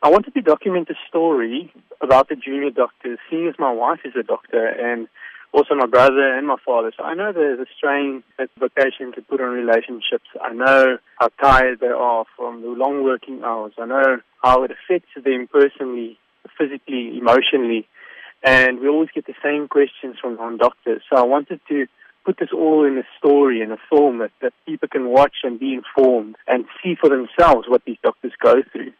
I wanted to document a story about the junior doctors, seeing as my wife is a doctor and also my brother and my father. So I know there's a strain that vocation can put on relationships. I know how tired they are from the long working hours. I know how it affects them personally, physically, emotionally. And we always get the same questions from non-doctors. So I wanted to put this all in a story, in a film that, that people can watch and be informed and see for themselves what these doctors go through.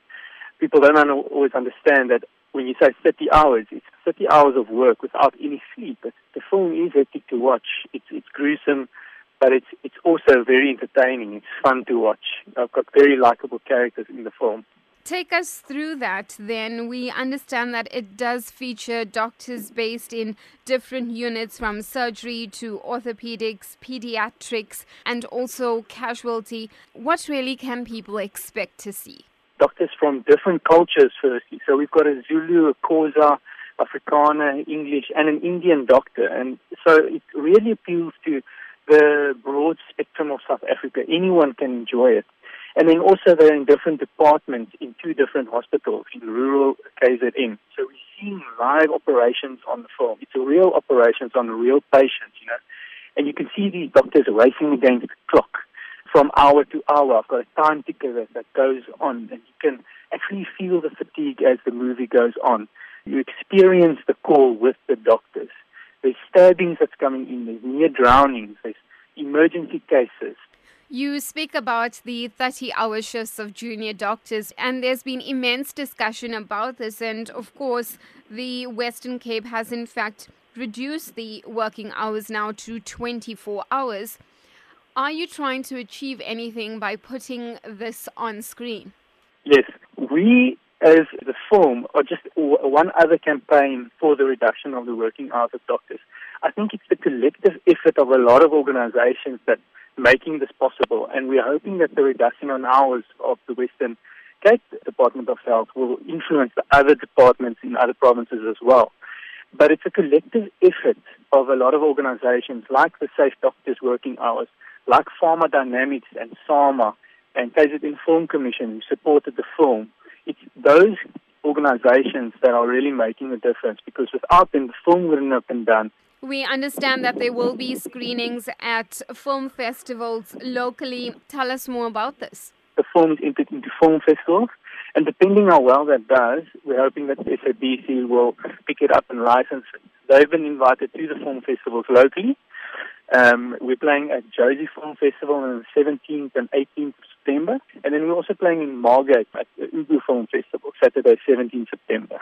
People don't always understand that when you say 30 hours, it's 30 hours of work without any sleep. The film is hectic to watch. It's, it's gruesome, but it's, it's also very entertaining. It's fun to watch. I've got very likable characters in the film. Take us through that then. We understand that it does feature doctors based in different units from surgery to orthopedics, pediatrics, and also casualty. What really can people expect to see? Doctors from different cultures, firstly. So we've got a Zulu, a Xhosa, Afrikaner, English, and an Indian doctor. And so it really appeals to the broad spectrum of South Africa. Anyone can enjoy it. And then also they're in different departments in two different hospitals in rural KZN. So we're seeing live operations on the film. It's real operations on real patients, you know. And you can see these doctors racing against the clock from hour to hour. I've got a time ticker that, goes on and you can actually feel the fatigue as the movie goes on. You experience the call with the doctors. There's stabbings that's coming in, there's near drownings, there's emergency cases, you speak about the 30 hour shifts of junior doctors, and there's been immense discussion about this. And of course, the Western Cape has, in fact, reduced the working hours now to 24 hours. Are you trying to achieve anything by putting this on screen? Yes. We, as the film, are just one other campaign for the reduction of the working hours of doctors. I think it's the collective effort of a lot of organizations that making this possible. And we're hoping that the reduction on hours of the Western Cape Department of Health will influence the other departments in other provinces as well. But it's a collective effort of a lot of organizations like the Safe Doctors Working Hours, like Pharma Dynamics and SAMA and KZN Film Commission who supported the film. It's those organizations that are really making a difference because without them the film wouldn't have been done. We understand that there will be screenings at film festivals locally. Tell us more about this. The film is entered into film festivals, and depending how well that does, we're hoping that the SABC will pick it up and license it. They've been invited to the film festivals locally. Um, we're playing at Jozi Film Festival on the 17th and 18th of September, and then we're also playing in Margate at the Ugu Film Festival, Saturday, 17th September.